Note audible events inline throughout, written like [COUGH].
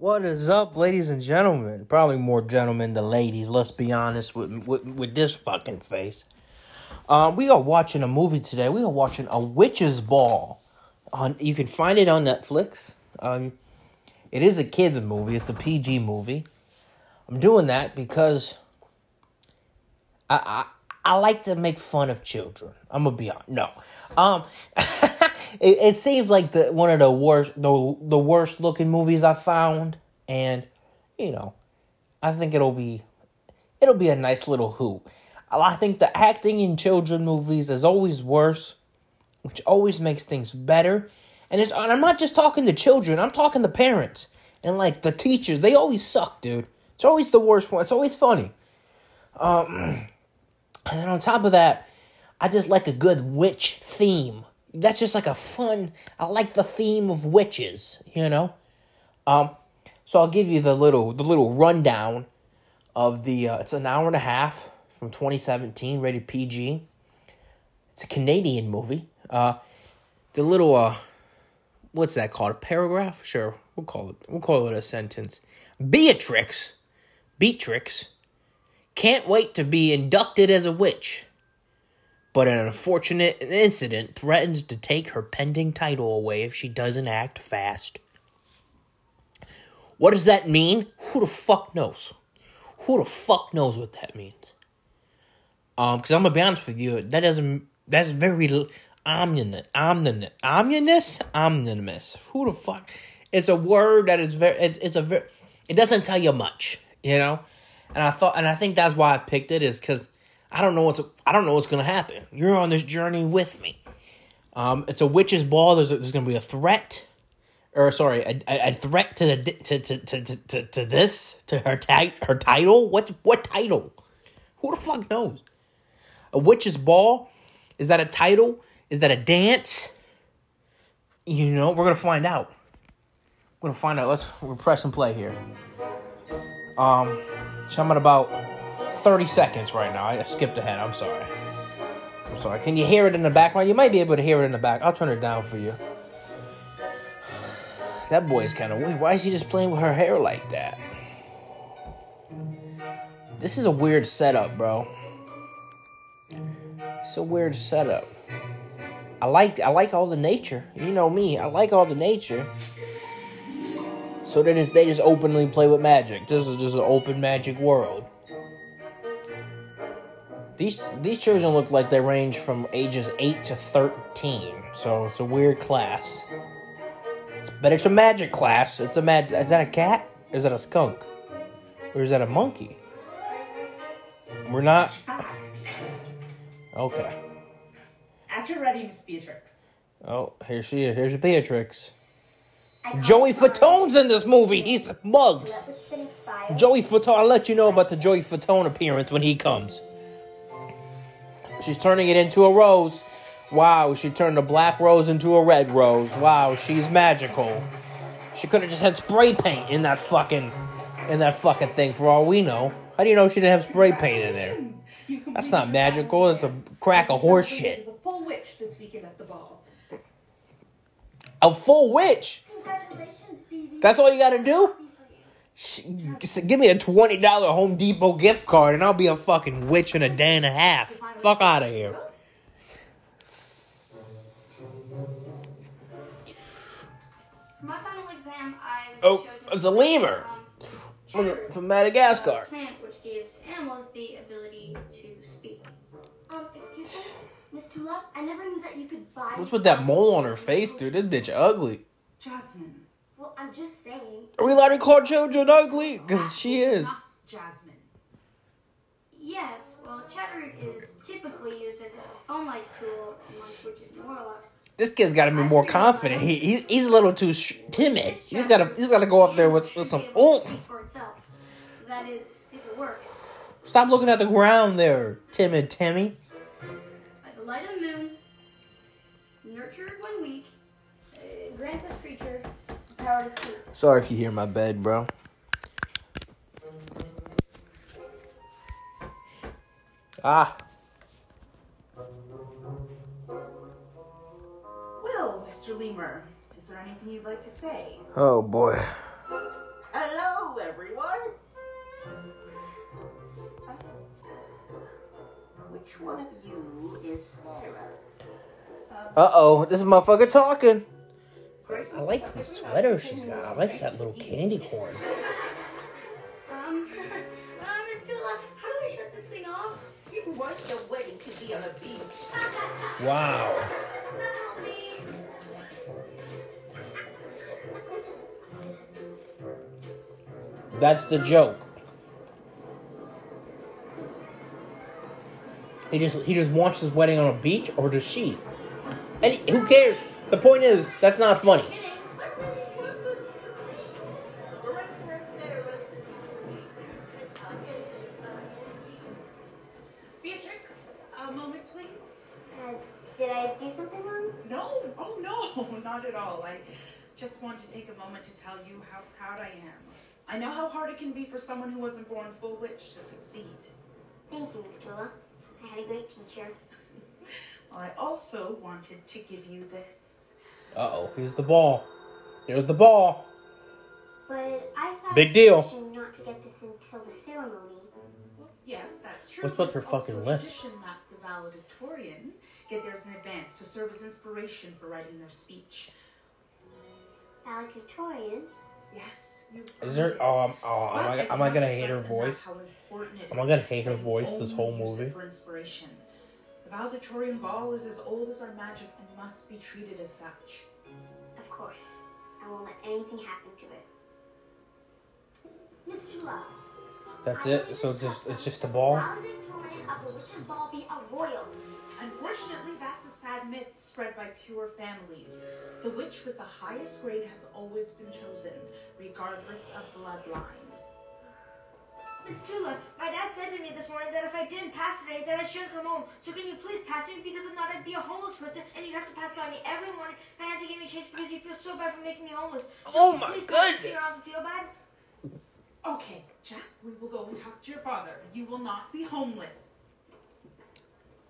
What is up, ladies and gentlemen? Probably more gentlemen than ladies. Let's be honest with with, with this fucking face. Um, we are watching a movie today. We are watching a witch's ball. On you can find it on Netflix. Um, it is a kids movie. It's a PG movie. I'm doing that because I I, I like to make fun of children. I'm gonna be honest. No, um, [LAUGHS] it, it seems like the one of the worst the the worst looking movies I found, and you know, I think it'll be it'll be a nice little hoot. I think the acting in children movies is always worse, which always makes things better. And it's and I'm not just talking to children, I'm talking to parents and like the teachers. They always suck, dude. It's always the worst one. It's always funny. Um, [CLEARS THROAT] and on top of that, I just like a good witch theme. That's just like a fun. I like the theme of witches, you know. Um, so I'll give you the little the little rundown of the. Uh, it's an hour and a half from 2017, rated PG. It's a Canadian movie. Uh, the little uh, what's that called? A paragraph? Sure, we'll call it. We'll call it a sentence. Beatrix, Beatrix, can't wait to be inducted as a witch, but an unfortunate incident threatens to take her pending title away if she doesn't act fast. What does that mean? Who the fuck knows? Who the fuck knows what that means? Um, because I'm gonna be honest with you, that doesn't. That's very ominous, ominous, ominous, ominous. Who the fuck? It's a word that is very. It's it's a very. It doesn't tell you much, you know. And I thought, and I think that's why I picked it is because I don't know what's I don't know what's gonna happen. You're on this journey with me. Um, it's a witch's ball. There's a, there's gonna be a threat, or sorry, a, a threat to the to to, to, to, to, this to her her title. What what title? Who the fuck knows? A witch's ball? Is that a title? Is that a dance? You know, we're gonna find out. We're gonna find out. Let's we're press and play here. Um, so I'm at about 30 seconds right now. I skipped ahead. I'm sorry. I'm sorry. Can you hear it in the background? You might be able to hear it in the back. I'll turn it down for you. That boy's kind of weird. Why is he just playing with her hair like that? This is a weird setup, bro. It's a weird setup. I like I like all the nature. You know me. I like all the nature. So then they just openly play with magic. This is just an open magic world. These these children look like they range from ages eight to thirteen. So it's a weird class. It's, but it's a magic class. It's a mag. Is that a cat? Is that a skunk? Or is that a monkey? We're not. Okay. At your ready, Miss Beatrix. Oh, here she is. Here's Beatrix. Joey Fatone's in this movie. He's mugs. Joey Fatone. I'll let you know about the Joey Fatone appearance when he comes. She's turning it into a rose. Wow, she turned a black rose into a red rose. Wow, she's magical. She could have just had spray paint in that fucking in that fucking thing for all we know. How do you know she didn't have spray paint in there? That's not magical. It's a crack of horse shit. A full witch this weekend at the ball. A full witch. Congratulations, Phoebe. That's all you gotta do? Happy for you. Sh- Give me a twenty dollar Home Depot gift card, and I'll be a fucking witch in a day and a half. Fuck out of here. For my final exam, I Oh, chosen it's a lemur. um, Cheddar, From Madagascar. a plant which gives animals the ability to speak. Um, excuse me, Miss Tula. I never knew that you could buy. What's with that mole on her face, dude? This bitch ugly. Jasmine. Well, I'm just saying. Are we allowed to call children ugly? Because she is. Not Jasmine. Yes, cheddar is typically used as a phone-like tool amongst witches and warlocks. This kid's got to be more confident. He, he he's a little too sh- timid. He's got to he's got to go up there with, with some oomph. That is, if it works. Stop looking at the ground there, timid Timmy. By the light of the moon, nurtured one week, uh, grant this creature the power to speak. Sorry if you hear my bed, bro. Ah. Well, Mr. Lemur, is there anything you'd like to say? Oh boy. Hello, everyone. Which one of you is Sarah? Uh oh, this is motherfucker talking. I like the sweater she's got. I like that little candy corn. Um. [LAUGHS] Want your wedding to be on a beach. Wow. That's the joke. He just he just wants his wedding on a beach or does she? And who cares? The point is that's not funny. Hard it can be for someone who wasn't born full witch to succeed. Thank you, Miss Tula. I had a great teacher. well, [LAUGHS] I also wanted to give you this. Uh oh, here's the ball. Here's the ball. But I thought Big it was deal. tradition not to get this until the ceremony. Well, yes, that's true. What's but with her it's also fucking list? tradition that the valedictorian get theirs in advance to serve as inspiration for writing their speech. Valedictorian. Yes, you. Is there? Um, oh, I'm, oh, But am I, I am I gonna hate her voice? how important it Am I gonna hate her voice this whole only use it movie? For inspiration. The valedictorian ball is as old as our magic and must be treated as such. Of course. I won't let anything happen to it. Miss Tula. That's it. So it's just it's just a ball. Valedictorian of the Witch's Ball be a royal. Unfortunately, that's a sad myth spread by pure families. The witch with the highest grade has always been chosen, regardless of bloodline. Miss Tula, my dad said to me this morning that if I didn't pass today, that I shouldn't come home. So can you please pass me? Because if not, I'd be a homeless person, and you'd have to pass by me every morning, and I have to give me change because you feel so bad for making me homeless. So Oh my please pass me goodness. you don't have to feel bad. Okay, Jack, we will go and talk to your father. You will not be homeless.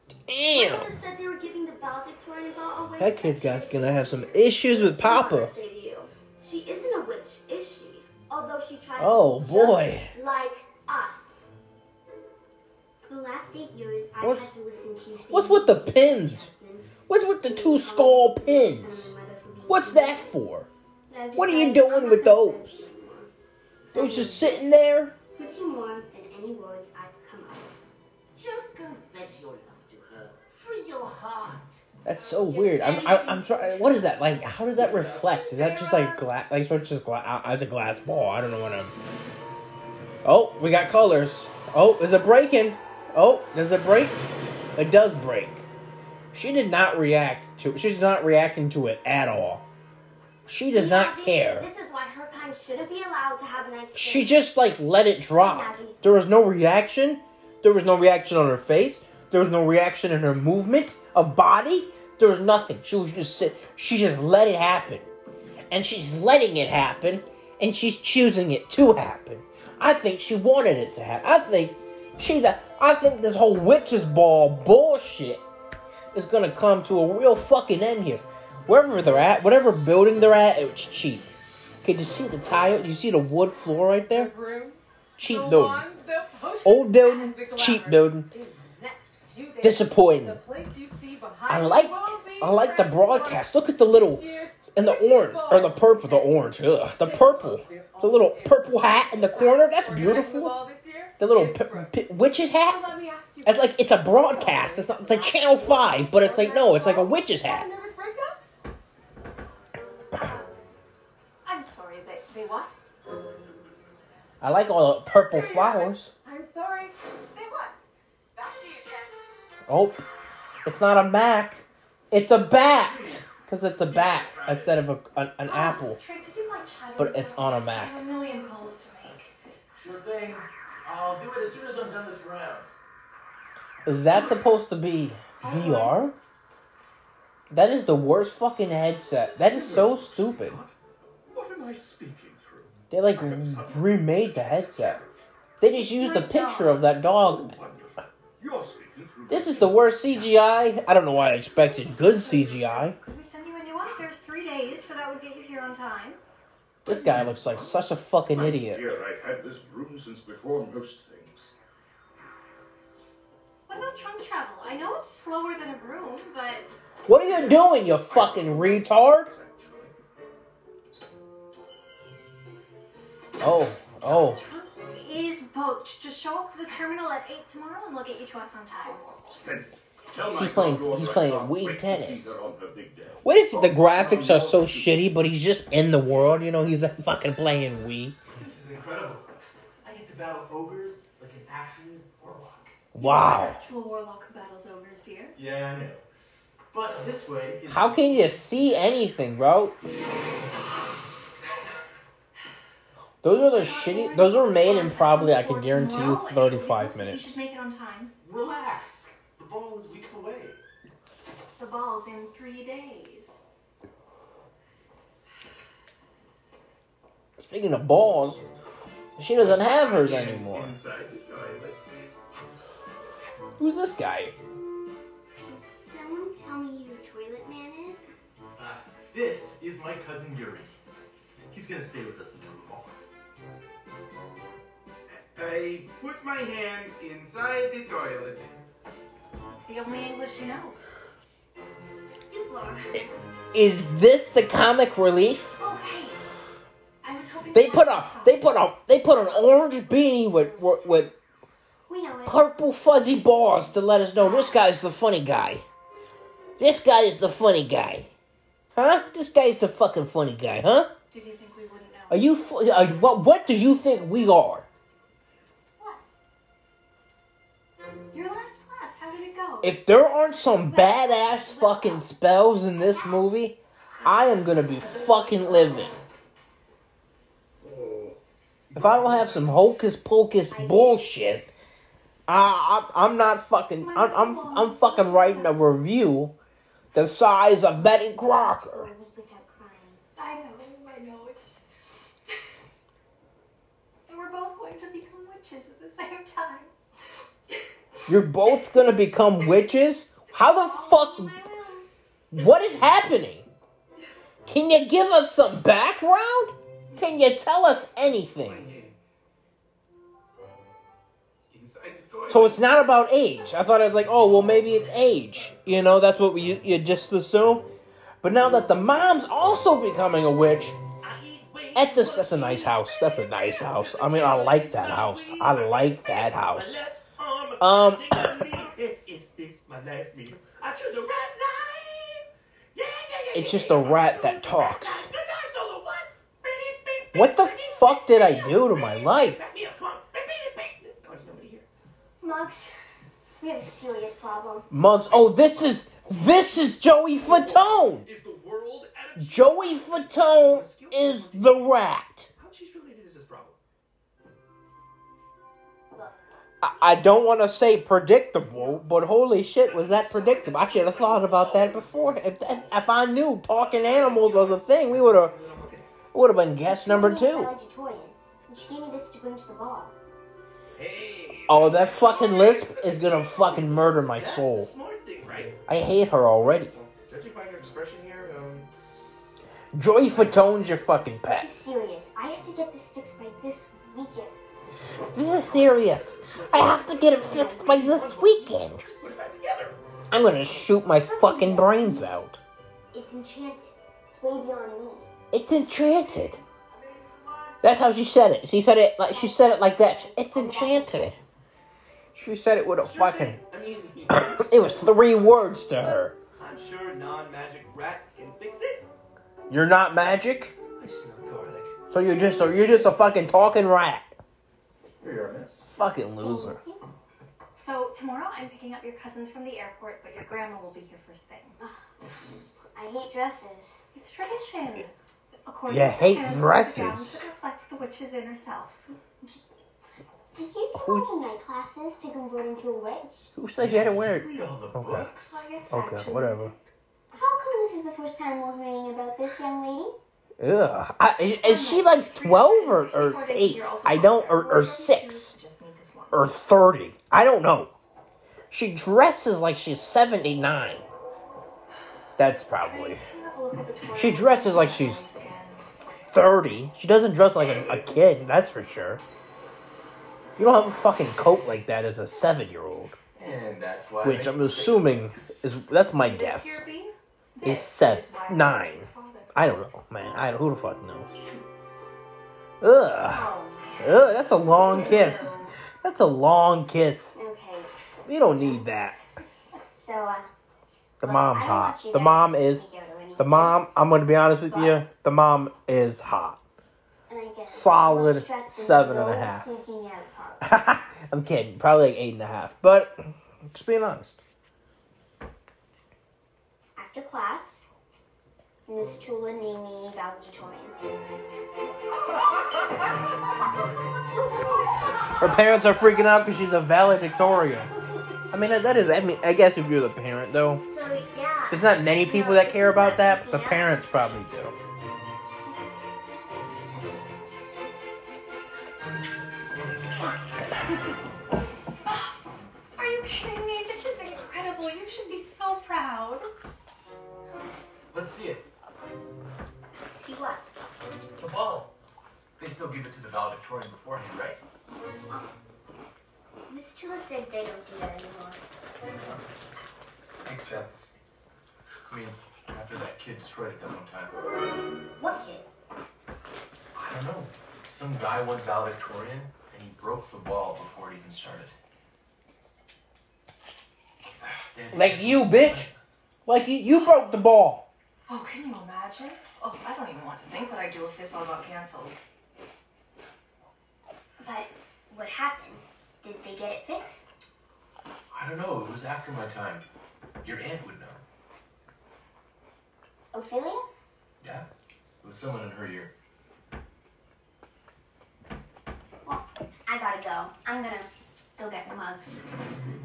My Damn. mother said they were giving the valedictorian ball away. That kid's got's gonna have some issues with Papa. Say to you, she isn't a witch, is she? Although she tries Oh, to be boy. just like us. For the last eight years, I've What- had to listen to you say What's with the pins? What's with the two skull pins? What's that for? What are you doing with those? Those just sitting there? Puts you more than any words I could come up with. Just confess your love to her. Free your heart. That's so weird. I'm I'm, I'm trying. What is that like? How does that reflect? Is that just like glass? Like so it's just glass? Uh, it's a glass ball. I don't know what I'm. Oh, we got colors. Oh, is it breaking? Oh, does it break? It does break. She did not react to. She's not reacting to it at all. She does not Nazi, care. This is why her kind shouldn't be allowed to have nice She just like let it drop. There was no reaction. There was no reaction on her face. There was no reaction in her movement of body. There was nothing. She was just sit. She just let it happen, and she's letting it happen, and she's choosing it to happen. I think she wanted it to happen. I think she's. A, I think this whole witch's ball bullshit is gonna come to a real fucking end here. Wherever they're at, whatever building they're at, it's cheap. Okay, you see the tile? You see the wood floor right there? Rooms, Cheap the building. the Old building, the cheap building. In the next few days, Disappointing. The place you see behind I like I like the broadcast. Look at the little and the orange or the purple, the orange. Ugh, the purple, the little purple hat in the corner. That's beautiful. ball this year The little p- p- witch's hat. let me ask you It's like it's a broadcast. It's not. It's like Channel Five, but it's like no. It's like a witch's hat. Sorry, they, they what? I like all the purple There you have it. flowers. I'm sorry, they what? Back to you, Kent. Oh, it's not a Mac. It's a bat. Cause it's a bat instead of a, an, an ah, apple. Trey, could you like But it's on a Mac. have a million calls to make. Sure thing. I'll do it as soon as I'm done this round. Is that supposed to be VR? That is the worst fucking headset. That is so stupid. What am I speaking through? They like remade the headset. They just used a picture of that dog. Wonderful. You're speaking through. This is the worst CGI. I don't know why I expected good CGI. Could we send you a new one? There's three days, so that would get you here on time. This guy looks like such a fucking idiot. Dear, I've had this room since before most things. What about trunk travel? I know it's slower than a broom, but What are you doing, you fucking retard? Oh, oh. is booked. Just show up to the terminal at 8 tomorrow and we'll get you to us on time. He's playing- he's playing Wii tennis. What if the graphics are so shitty, but he's just in the world? You know, he's like [LAUGHS] fucking playing Wii. This is incredible. I get to battle ogres like an actual warlock. Wow. Actual warlock battles ogres, dear. Yeah, I know. But this way How can you see anything, bro? Those are the shitty. Those were made in probably, I can guarantee you, Tomorrow, and 35 You should minutes. make it on time. relax. The ball is weeks away. The ball's in three days. Speaking of balls, she doesn't have hers anymore. Inside the toilet. Who's this guy? Someone tell me who the Toilet Man is? Ah, this is my cousin Yuri. He's gonna stay with us until the fall. I put my hand inside the toilet. The only English he knows. Is this the comic relief? Oh, hey. I was hoping They put liked a they put a they put an orange beanie with with, with We know it. purple fuzzy bars to let us know this guy's the funny guy. This guy is the funny guy, huh? This guy's the fucking funny guy, huh? Did you think we wouldn't know? Are you fu- uh, what? What do you think we are? Your last class, how did it go? If there aren't some badass fucking spells in this movie, I am gonna be fucking living. If I don't have some hocus pocus bullshit, I, I'm, I'm not fucking. I'm, I'm, I'm fucking writing a review the size of Betty Crocker. Without crying. I know, I know. It's just. and we're both going to become witches at the same time. You're both gonna become witches? How the fuck? In my room. What is happening? Can you give us some background? Can you tell us anything? hand. Inside the toilet. So it's not about age. I thought I was like, oh, well, maybe it's age. You know, that's what we you, you just assume. But now that the mom's also becoming a witch, at this, that's a nice house. That's a nice house. I mean, I like that house. I like that house. Um, Is this my last meal? I choose the rat line. Yeah, yeah, yeah. It's just a rat that talks. rat line. The die solo, what? The fuck did I do to my life? Mugs, we have a serious problem. Mugs. Oh, this is this is Joey Fatone. Is the world at a Joey Fatone is the rat. How cheese related is this problem? I, don't want to say predictable, but holy shit, was that predictable? I should have thought about that before. If, if, if I knew talking animals was a thing, we would have would have been guest number two. let you toy in, and she gave me this to bring to the ball. Hey. Oh, that fucking lisp is gonna fucking murder my soul. the smart thing, right? I hate her already. Judging by your expression Joey Fatone's your fucking pet. This pet. is serious. I have to get this fixed by this weekend. This is serious. I have to get it fixed by this weekend. put it back together. I'm gonna shoot my fucking brains out. It's enchanted. It's way beyond me. It's enchanted. That's how she said it. She said it like she said it like that. It's enchanted. She said it with a fucking. I mean, [COUGHS] It was three words to her. I'm sure non-magic rat can fix it. You're not magic, I smell garlic. so you're just a, you're just a fucking talking rat. Here you are, miss. Fucking loser. Oh, so, tomorrow I'm picking up your cousins from the airport, but your grandma will be here first thing. I hate dresses. It's tradition. According You hate parents, dresses. gowns that reflect the witch's inner self. Did you take all the night classes to convert into a witch? Who said you had to wear it? Read all the Okay. books. Well, Okay, whatever. How come this is the first time we're hearing about this young lady? Ugh. I, is, is she like twelve or, or eight? I don't or, or six or thirty. I don't know. She dresses like she's seventy nine. That's probably She dresses like she's- thirty. She doesn't dress like a, a kid. That's for sure. You don't have a fucking coat like that as a seven year old. And And that's why. which I I'm assuming is that's my guess. Is seven, nine. I don't know, man. I who the fuck knows? Ugh. Ugh, that's a long kiss. That's a long kiss. You don't need that. so uh, The mom's hot. The mom is. The mom. I'm gonna be honest with you. The mom is hot. solid seven and a half. [LAUGHS] I'm kidding. Probably like eight and a half. But just being honest. After class, Miss Tula named me valedictorian. Her parents are freaking out because she's a valedictorian. I mean, that is. I mean, I guess if you're the parent, though, So yeah. there's not many people that care about that, but the parents probably do. Are you kidding me? This is incredible. You should be so proud. Let's see it. See what? The ball. They still give it to the valedictorian beforehand, right? Miss Tula said they don't do that anymore. Makes sense. I mean, after that kid destroyed it that one time. What kid? I don't know. Some guy won valedictorian and he broke the ball before it even started. [SIGHS] Like you, bitch. Like you, you broke the ball. Oh, can you imagine? Oh, I don't even want to think what I'd do if this all got canceled. But what happened? Did they get it fixed? I don't know. It was after my time. Your aunt would know. Ophelia? Yeah? It was someone in her year. Well, I gotta go. I'm gonna go get the mugs. Mm-hmm.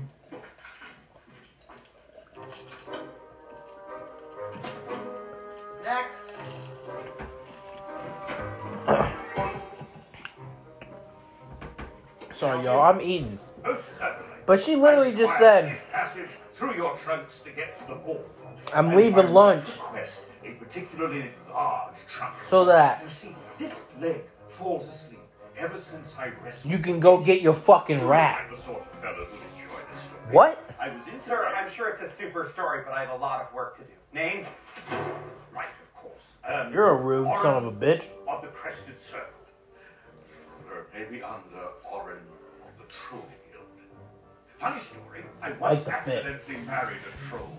Next. [COUGHS] Sorry, y'all. I'm eating. Oh. But she literally just said, through your trunks to get to the ball. I'm leaving lunch. request a particularly large trunk. So that- You see, this leg falls asleep ever since I rescued you can go get your fucking rat. I'm the sort of fellow who'd enjoy this story. What? I was in Sir, I'm sure it's a super story, but I have a lot of work to do. Name? Right, of course. Um, You're a rude son of a bitch. Of the crested circle. Or maybe on the Orin of the Troll Guild. Funny story. I once Like the fit. accidentally married a troll.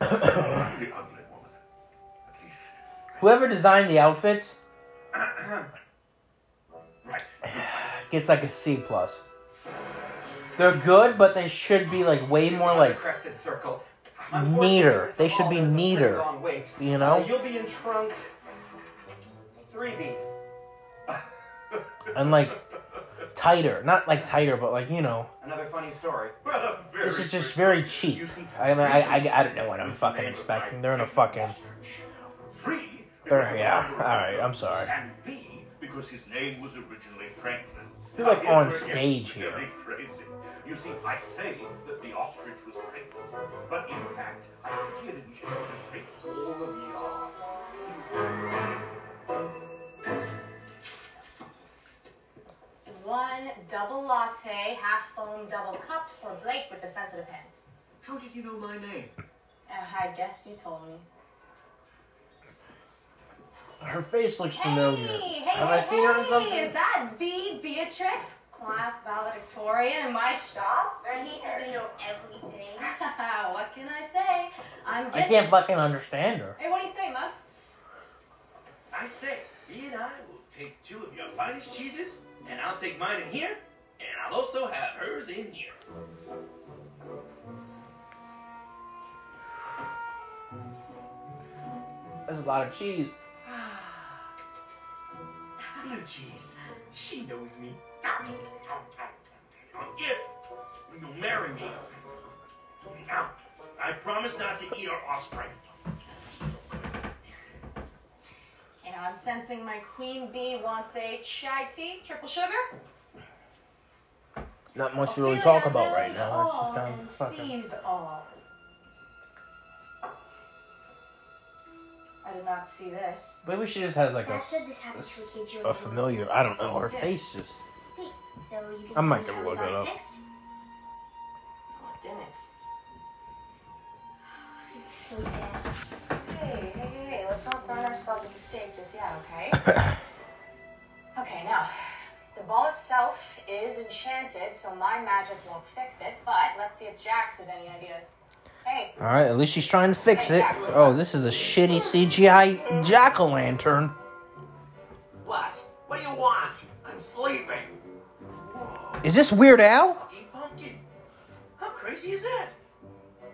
a [COUGHS] really ugly woman. At least. Whoever designed the outfits [COUGHS] Right. [SIGHS] gets like a C plus. They're good, but they should be like way more like Crested circle. Neater. They should be Unfortunately, it's a pretty neater. You Uh, know? you'll be in trunk 3B. [LAUGHS] and like tighter. Not like tighter, but like you know. Another funny story. [LAUGHS] This is just very cheap. I mean, I, I, I don't know what I'm fucking expecting. They're in a fucking. Three. They're yeah. All right, I'm sorry. And B, because his name was originally Franklin. They're like on stage here. Crazy. You see, I say that the ostrich was pregnant, but in fact, I think he had intended to take all of the yard. One double latte, half foam, double cupped for Blake with the sensitive hands. How did you know my name? Uh, I guess you told me. Her face looks familiar. Hey, hey, Have hey, I seen her in hey, something? Is that the Beatrix, class valedictorian in my shop? I hate how you know everything. [LAUGHS] what can I say? I'm I can't fucking understand her. Hey, what do you say, Mugs? I say, he and I will take two of your finest cheeses, and I'll take mine in here, and I'll also have hers in here. There's a lot of cheese. [SIGHS] Blue cheese. She knows me. If you marry me, now, I promise not to eat our offspring. You know, I'm sensing my queen bee wants a chai tea, triple sugar. Not much to really talk about right now. It's just down and fucking. sees all. I did not see this. Maybe she just has like a, Dad said this happened to a kid a familiar. I don't know. Her face just. Wait, so you can I'm tell not me gonna how we look got it up. Fixed? Well, it didn't. So dead. Hey, hey, hey, hey, let's not burn ourselves at the stake just yet, okay? [COUGHS] okay, now, the ball itself is enchanted, so my magic won't fix it, but let's see if Jax has any ideas. Hey, All right, at least she's trying to fix it. Oh, this is a shitty CGI jack o' lantern. What? What do you want? I'm sleeping. Is this Weird Al? Fucking pumpkin. How crazy is that?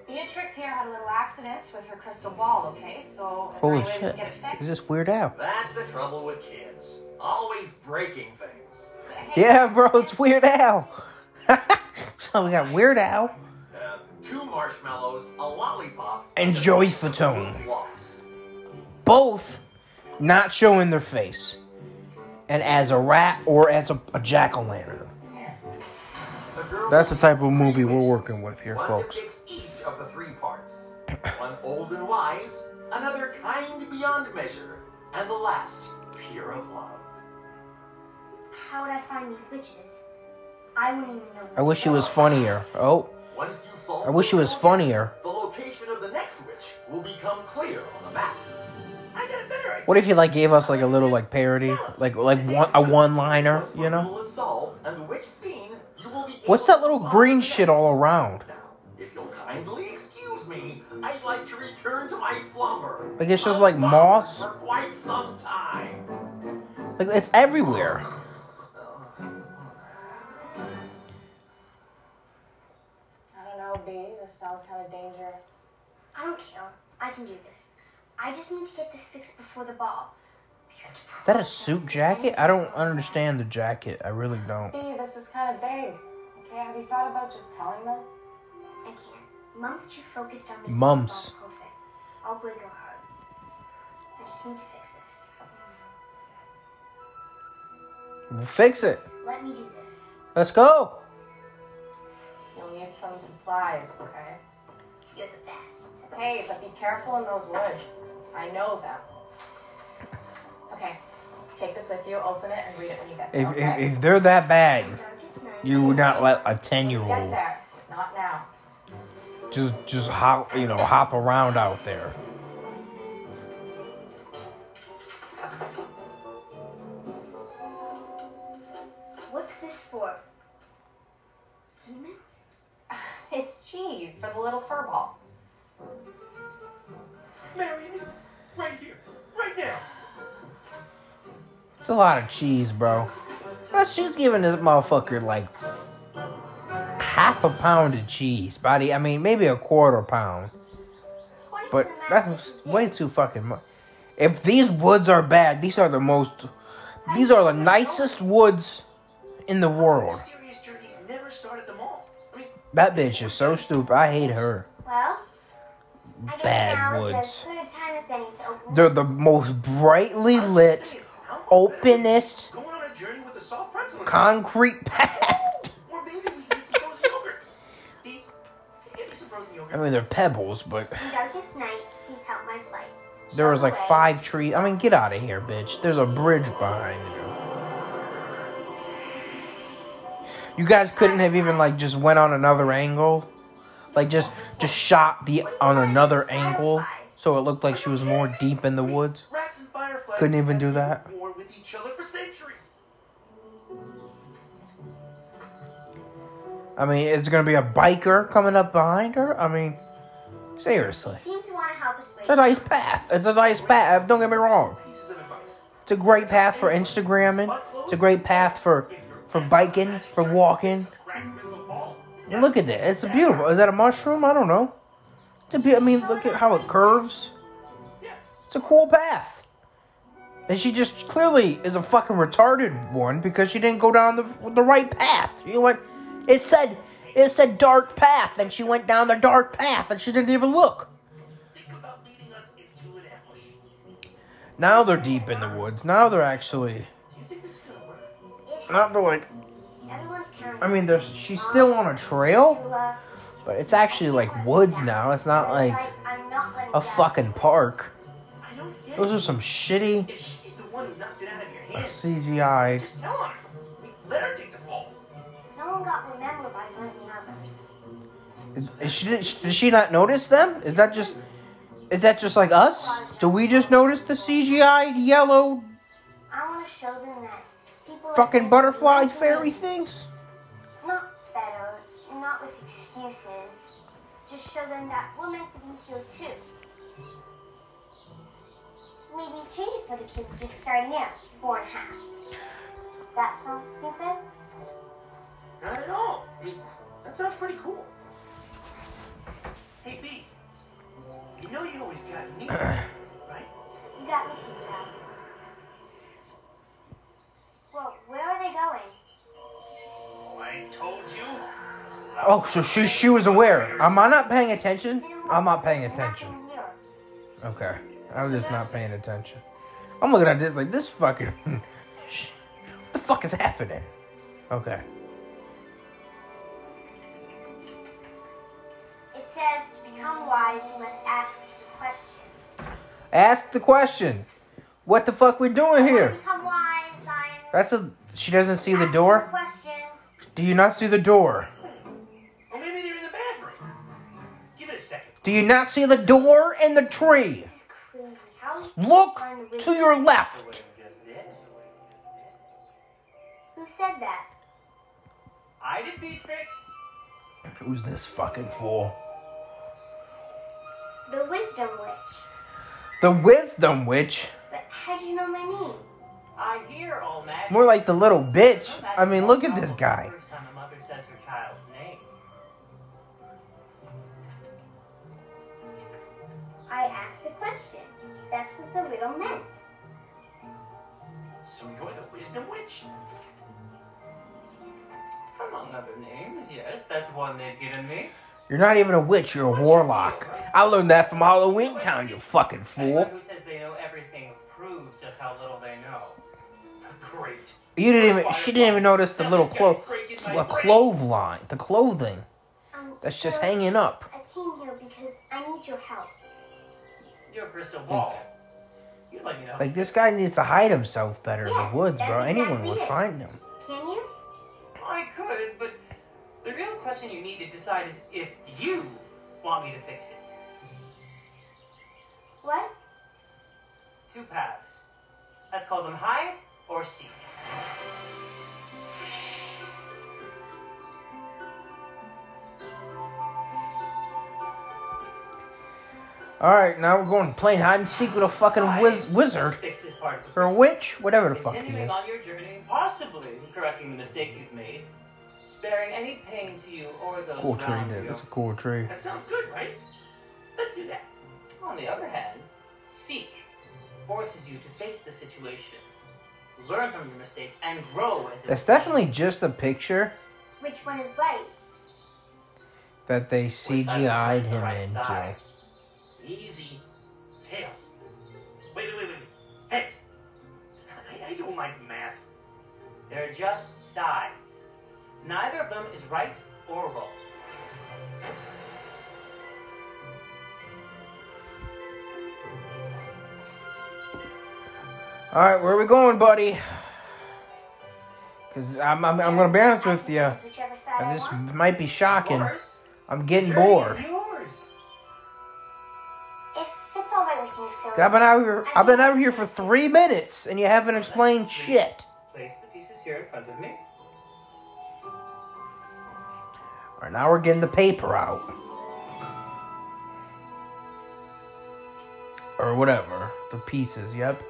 Beatrix here had a little accident with her crystal ball, okay? So, is Holy there any way we shit! can get it fixed? Is this Weird Al? That's the trouble with kids. Always breaking things. Yeah, bro, it's Weird Al. [LAUGHS] so we got Weird Al Uh, two marshmallows, a lollipop, and Joey Fatone. both not showing their face, and as a rat or as a, a jack o' lantern. That's the type of movie we're working with here, folks. each of the three parts. One old and wise, another kind beyond measure, and the last pure of love. How would I find these witches? I wouldn't even know. I wish he was funnier. Oh, Once you solve I wish he was funnier. the location of the next witch will become clear on the map. I got a better idea. What if you like gave us like a little like parody, like like one a one liner, Once you the know? What's that little green shit all around? If you'll kindly excuse me, I'd like to return to my slumber. Like it's just like moss. For quite some time. Like it's everywhere. I don't know, B. This sounds kind of dangerous. I don't care. I can do this. I just need to get this fixed before the ball. Is that a suit jacket? I don't understand the jacket. I really don't. B, this is kind of big. Okay, have you thought about just telling them? I can't. Mom's too focused on making Mums. the perfect. I'll break her heart. I just need to fix this. We'll fix it. Let me do this. Let's go. You'll need some supplies, okay? You're the best. Hey, but be careful in those woods. I know them. Okay, take this with you, open it, and read it when you get there. If, okay? if, if they're that bad, you would not let a ten year Get old there, not now. just just hop you know hop around out there. What's this for? Demons? [LAUGHS] It's cheese for the little fur ball. Marry me. Right here. Right now. It's a lot of cheese, bro. Well, she's giving this motherfucker like half a pound of cheese, buddy. I mean, maybe a quarter pound, but to the that's way too fucking much. If these woods are bad, these are the most. These are the nicest woods in the world. Mysterious journeys never start at the mall. I mean, That bitch is so stupid. I hate her. Well, Bad woods. is as good a time as any to open. They're the most brightly lit, openest going on a journey with the soft pretzel. in it. concrete path. Or maybe we can get some frozen yogurt. Pete, can you get me some frozen yogurt? I mean, they're pebbles, but night, please help my flight. there was like five trees. I mean, get out of here, bitch. There's a bridge behind you. You guys couldn't have even like just went on another angle, like just just shot the on another angle, so it looked like she was more deep in the woods. Rats and fireflies Couldn't even do that. War with each other for centuries. I mean, is there gonna be a biker coming up behind her? I mean, seriously, Seem to want to help us it's a nice path. It's a nice path. Don't get me wrong. Pieces of advice. It's a great path for Instagramming. It's a great path for for biking, for walking. Crack crystal ball. And look at that. It's beautiful. Is that a mushroom? I don't know. It's a be- I mean, look at how it curves. It's a cool path. And she just clearly is a fucking retarded one because she didn't go down the the right path. She went. It said it said dark path, and she went down the dark path, and she didn't even look. Now they're deep in the woods. Now they're actually. Now they're like. I mean, there's she's still on a trail, but it's actually like woods now. It's not like not a fucking park. Those are some shitty CGI. just tell her. Let her take the fall. No one got remembered by blaming others. Is, is she did she not notice them? Is that just is that just like us? Do we just notice the CGI yellow I want to show them that people fucking butterfly fairy things? Not better, not with excuses. Just show them that we're meant to be here too. Maybe change it for the kids just starting out, four and a half. That sounds stupid? Not at all. I mean, that sounds pretty cool. Hey, B. You know you always got me, [CLEARS THROAT] right? You got me too, pal. Well, where are they going? Oh, I told you. Oh, so she she was aware. Am I not paying attention? I'm not paying attention. Okay, I was just not paying attention. I'm looking at this like this fucking. [LAUGHS] what the fuck is happening? Okay. It says to become wise, you must ask the question. Ask the question. What the fuck we doing here? Become wise, I'm. That's a. She doesn't see the door. question. Do you not see the door? Or maybe they're in the bathroom. Give it a second. Do you not see the door and the tree? This is crazy. How is Look to your left. Who said that? I did Beatrix. Who's this fucking fool? The wisdom witch. The wisdom witch. But how'd you know my name? I hear all magic. More like the little bitch. I mean, look at this guy. The riddle meant. So you're the wisdom witch? Among other names, yes, that's one they've given me. You're not even a witch, you're a warlock. I learned that from Halloweentown, you fucking fool. Anyone who says they know everything proves just how little they know. Great. You didn't even. She didn't even notice the little clo- the clothesline, the clothing Um, that's just sir, hanging up. I came here because I need your help. Your crystal ball. You'd let me know. Like this guy needs to hide himself better in the woods, bro. Anyone exactly would it. find him. Can you? I could, but the real question you need to decide is if you want me to fix it. What? Two paths. Let's call them hide or seek. All right, now we're going playing hide and seek with a fucking wiz- wizard Fix this part of the or a witch, whatever the fuck he Continuing is. on your journey, possibly correcting the mistake you've made, sparing any pain to you or those Cool tree, around dude. you. That's a cool tree. That sounds good, right? Let's do that. On the other hand, seek forces you to face the situation, learn from your mistake, and grow as a That's definitely just a picture Which one is right? that they CGI'd him right into. side. Easy. Tails. Wait, wait, wait, wait. Heads. I, I don't like math. They're just sides. Neither of them is right or wrong. All right, where are we going, buddy? Because I'm, I'm, I'm going to be honest with you, Whichever side I and this might be shocking. I'm getting Journey bored. I've been out here. I've been out here for three minutes, and you haven't explained shit. Place the pieces here in front of me. All right, now we're getting the paper out, or whatever the pieces. Yep.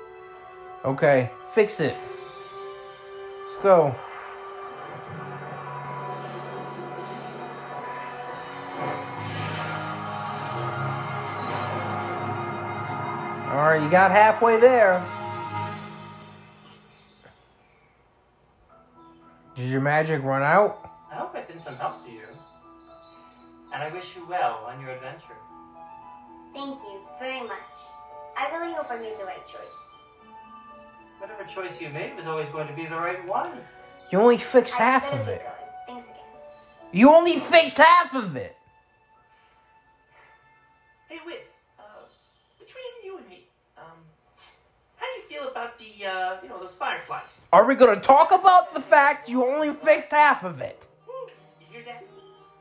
Okay, fix it. Let's go. All right, you got halfway there. Did your magic run out? I hope I've been some help to you. And I wish you well on your adventure. Thank you very much. I really hope I made the right choice. Whatever choice you made was always going to be the right one. You only fixed I half of it. Thanks again. You only fixed half of it. Hey, Wiz. Uh, between you and me, um, how do you feel about the, uh, you know, those fireflies? Are we gonna talk about the fact you only fixed half of it? You hear that?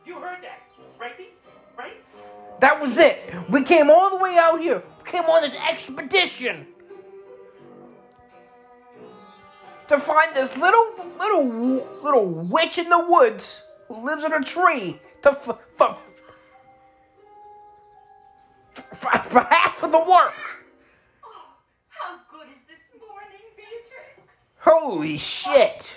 You heard that, right That was it. We came all the way out here. We came on this expedition to find this little, little, little witch in the woods who lives in a tree to f- f- f- for half of the work. How good is this morning, Beatrix? Holy shit!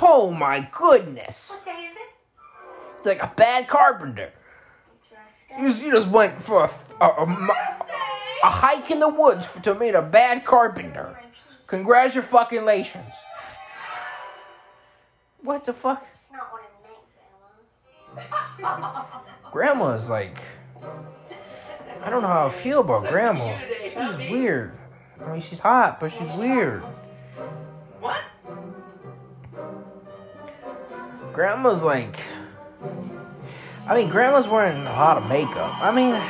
Oh my goodness! What day is it? It's like a bad carpenter. You just, you just went for a, a, a, a hike in the woods to meet a bad carpenter. Congratulations. Fucking latians. What the fuck? It's not what it meant, [LAUGHS] Grandma's like. I don't know how I feel about Grandma. She's weird. I mean, she's hot, but she's weird. What? Grandma's like. I mean, Grandma's wearing a lot of makeup. I mean,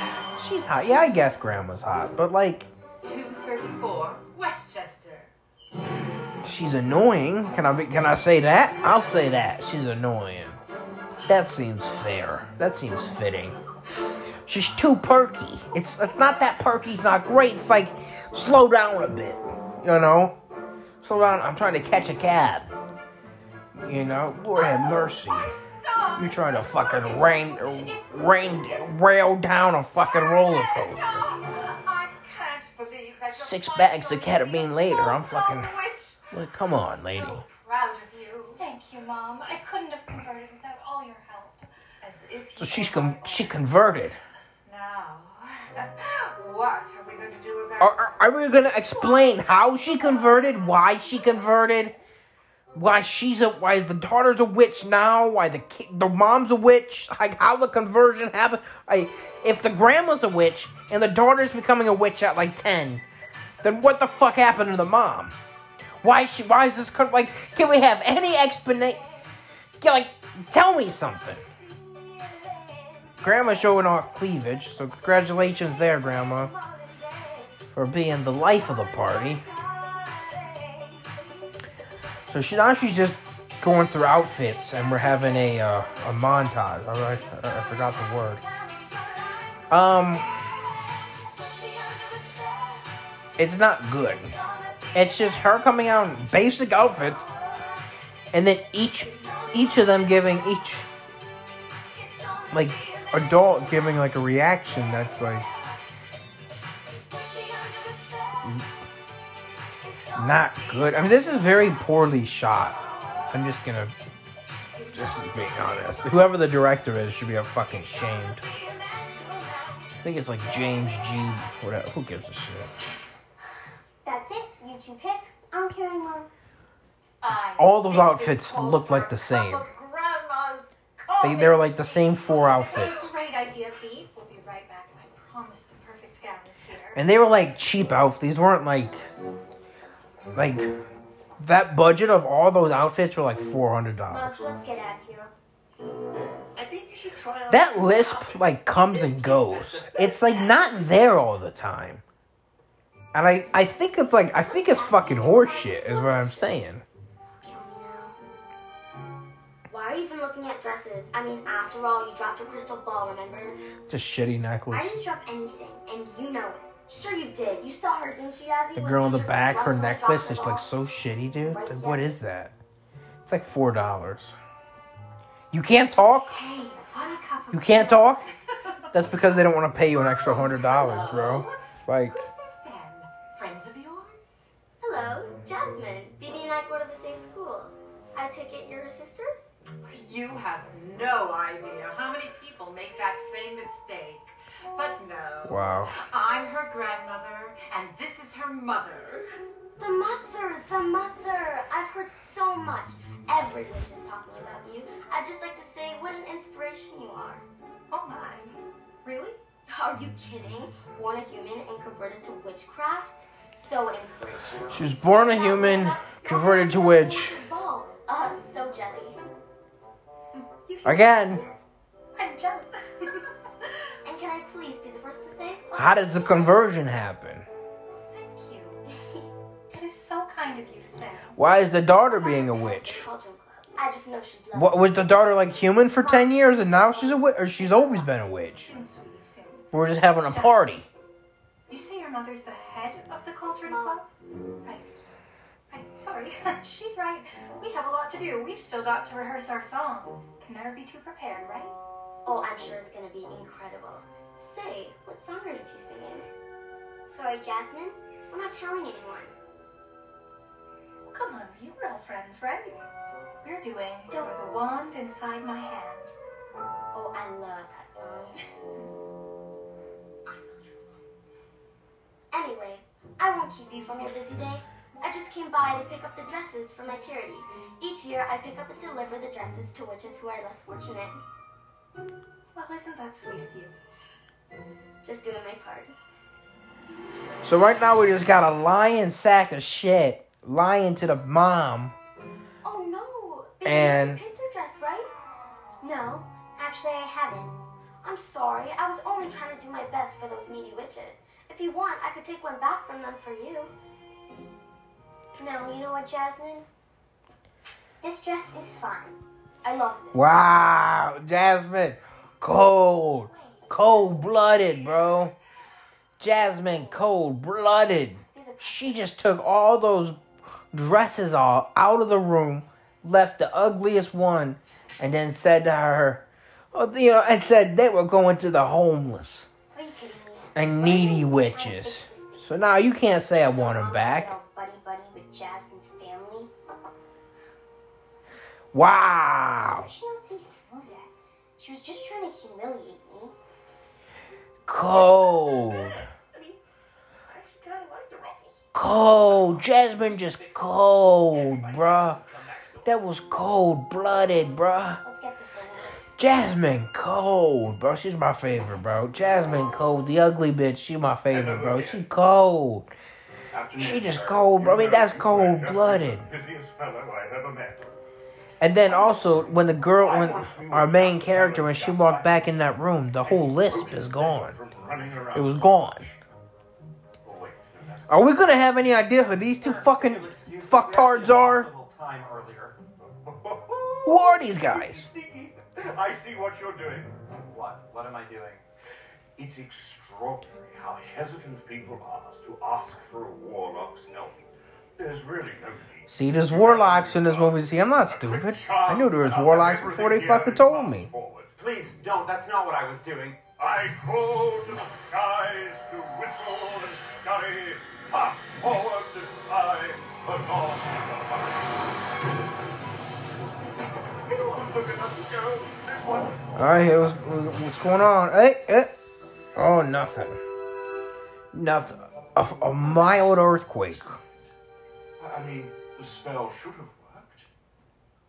she's hot. Yeah, I guess Grandma's hot, but like, 234 Westchester. she's annoying. Can I be, can I say that? I'll say that. She's annoying. That seems fair. That seems fitting. She's too perky. It's it's not that perky's not great. It's like slow down a bit. You know? Slow down. I'm trying to catch a cab. You know? Lord have mercy. You're trying to fucking rain rain rail down a fucking roller coaster. I can't believe you're Six bags of ketamine later, I'm fucking well, come on, lady. proud of you. Thank you, Mom. I couldn't have converted without all your help. As if So she's con- she converted. now. [LAUGHS] What are we going to do about Are, are, we gonna explain how she converted? Why she converted? Why she's a why the daughter's a witch now? Why the ki- the mom's a witch? Like how the conversion happened? I, if the grandma's a witch and the daughter's becoming a witch at like ten, then what the fuck happened to the mom? Why is she? Why is this like? Can we have any explanation? Like, tell me something. Grandma showing off cleavage, so congratulations there, Grandma, for being the life of the party. So she now she's just going through outfits, and we're having a uh, a montage. All right, I, I forgot the word. Um, it's not good. It's just her coming out in basic outfits, and then each each of them giving each like adult giving like a reaction that's like not good. I mean, this is very poorly shot. I'm just gonna just being honest. Whoever the director is should be a fucking shamed. I think it's like James G. Whatever. Who gives a shit? That's it. You two pick. I don't care anymore. All those outfits look like the a same. Cup of Grandma's They they're like the same four outfits. Great idea, Pete. We'll be right back. I promise the perfect gown is here. And they were like cheap outfits. These weren't like like that budget of all those outfits were like four hundred dollars. Bugs, let's get out of here. I think you should try on That lisp like comes and goes. It's like not there all the time. And I, I think it's like I think it's fucking horseshit is what I'm saying. Are you even looking at dresses? I mean, after all, you dropped a crystal ball, remember? It's a shitty necklace. I didn't drop anything, and you know it. Sure you did. You saw her, didn't you, Yazzie? The girl in the back, her necklace is like so shitty, dude. Right, Like, what Yazzie? that? It's like four dollars. You can't talk. Hey, one cup of You can't talk. That's because they don't want to pay you an extra hundred dollars, bro. Like, Friends of yours? Hello, Jasmine. Bibi and I go to the same school. I take it you're sisters? You have no idea how many people make that same mistake. But no. wow. I'm her grandmother, and this is her mother. The mother, the mother. I've heard so much. Every witch is talking about you. I'd just like to say what an inspiration you are. Oh my. Really? Are you kidding? Born a human and converted to witchcraft? So inspirational. She was born a human, converted to witch. Ball. Uh, so jelly. Again, I'm jealous. [LAUGHS] And can I please be the first to say? how does the conversion happen? Thank you. [LAUGHS] It is so kind of you to say. Why is the daughter being a witch? Cauldron Club. I just know she'd love What was the daughter like human for ten years and now she's a witch, or she's always been a witch? We're just having a party. You say your mother's the head of the Cauldron Club? Right. Right, sorry. [LAUGHS] She's right. We have a lot to do. We've still got to rehearse our song. Can never be too prepared, right? Oh, I'm sure it's gonna be incredible. Say, what song are you two singing? Sorry, Jasmine. I'm not telling anyone. Come on, you were all friends, right? We're doing You're the wand inside my hand. Oh, I love that song. [LAUGHS] Anyway, I won't keep you from your busy day. I just came by to pick up the dresses for my charity. Each year, I pick up and deliver the dresses to witches who are less fortunate. Well, isn't that sweet of you? Just doing my part. So right now we just got a lion sack of shit lying to the mom. Oh no! Baby, And- you picked your dress, right? No, actually I haven't. I'm sorry. I was only trying to do my best for those needy witches. If you want, I could take one back from them for you. No, you know what, Jasmine? This dress is fine. I love this. Wow, Jasmine, cold, cold blooded, bro. Jasmine, cold blooded. She just took all those dresses all out of the room, left the ugliest one, and then said to her, oh, you know, and said they were going to the homeless Are you kidding me? and needy witches. So now you can't say I want them back. Jasmine's family. Wow, She don't see through that. She was just trying to humiliate me. cold. I mean, I actually kind of like the ruffles. Cold. Jasmine just cold, bruh. That was cold blooded, bruh. Let's get this over. Jasmine cold, bro. She's my favorite, bro. Jasmine cold, the ugly bitch. She my favorite, bro. She cold. She just cold, bro. I mean, that's cold blooded. [LAUGHS] Busiest fellow I ever met. And then also, when the girl, when our main character, when she walked back in that room, the whole lisp is gone. It was gone. Oh. Are we gonna have any idea who these two fucking fucktards are? Who are these guys? [LAUGHS] I see what you're doing. What? What am I doing? It's extraordinary how hesitant people are to ask for a warlock's help. There's really no need. See, there's warlocks in this movie. See, I'm not stupid. I knew there was warlocks before they fucking told me. Please don't. That's not what I was doing. I call to the skies to whistle and scurry, fast forward to fly, along the line. Look at us go. This. All right, here, what's, what's going on? Hey, hey. Oh, nothing. Nothing. A, a mild earthquake. I mean, the spell should have worked.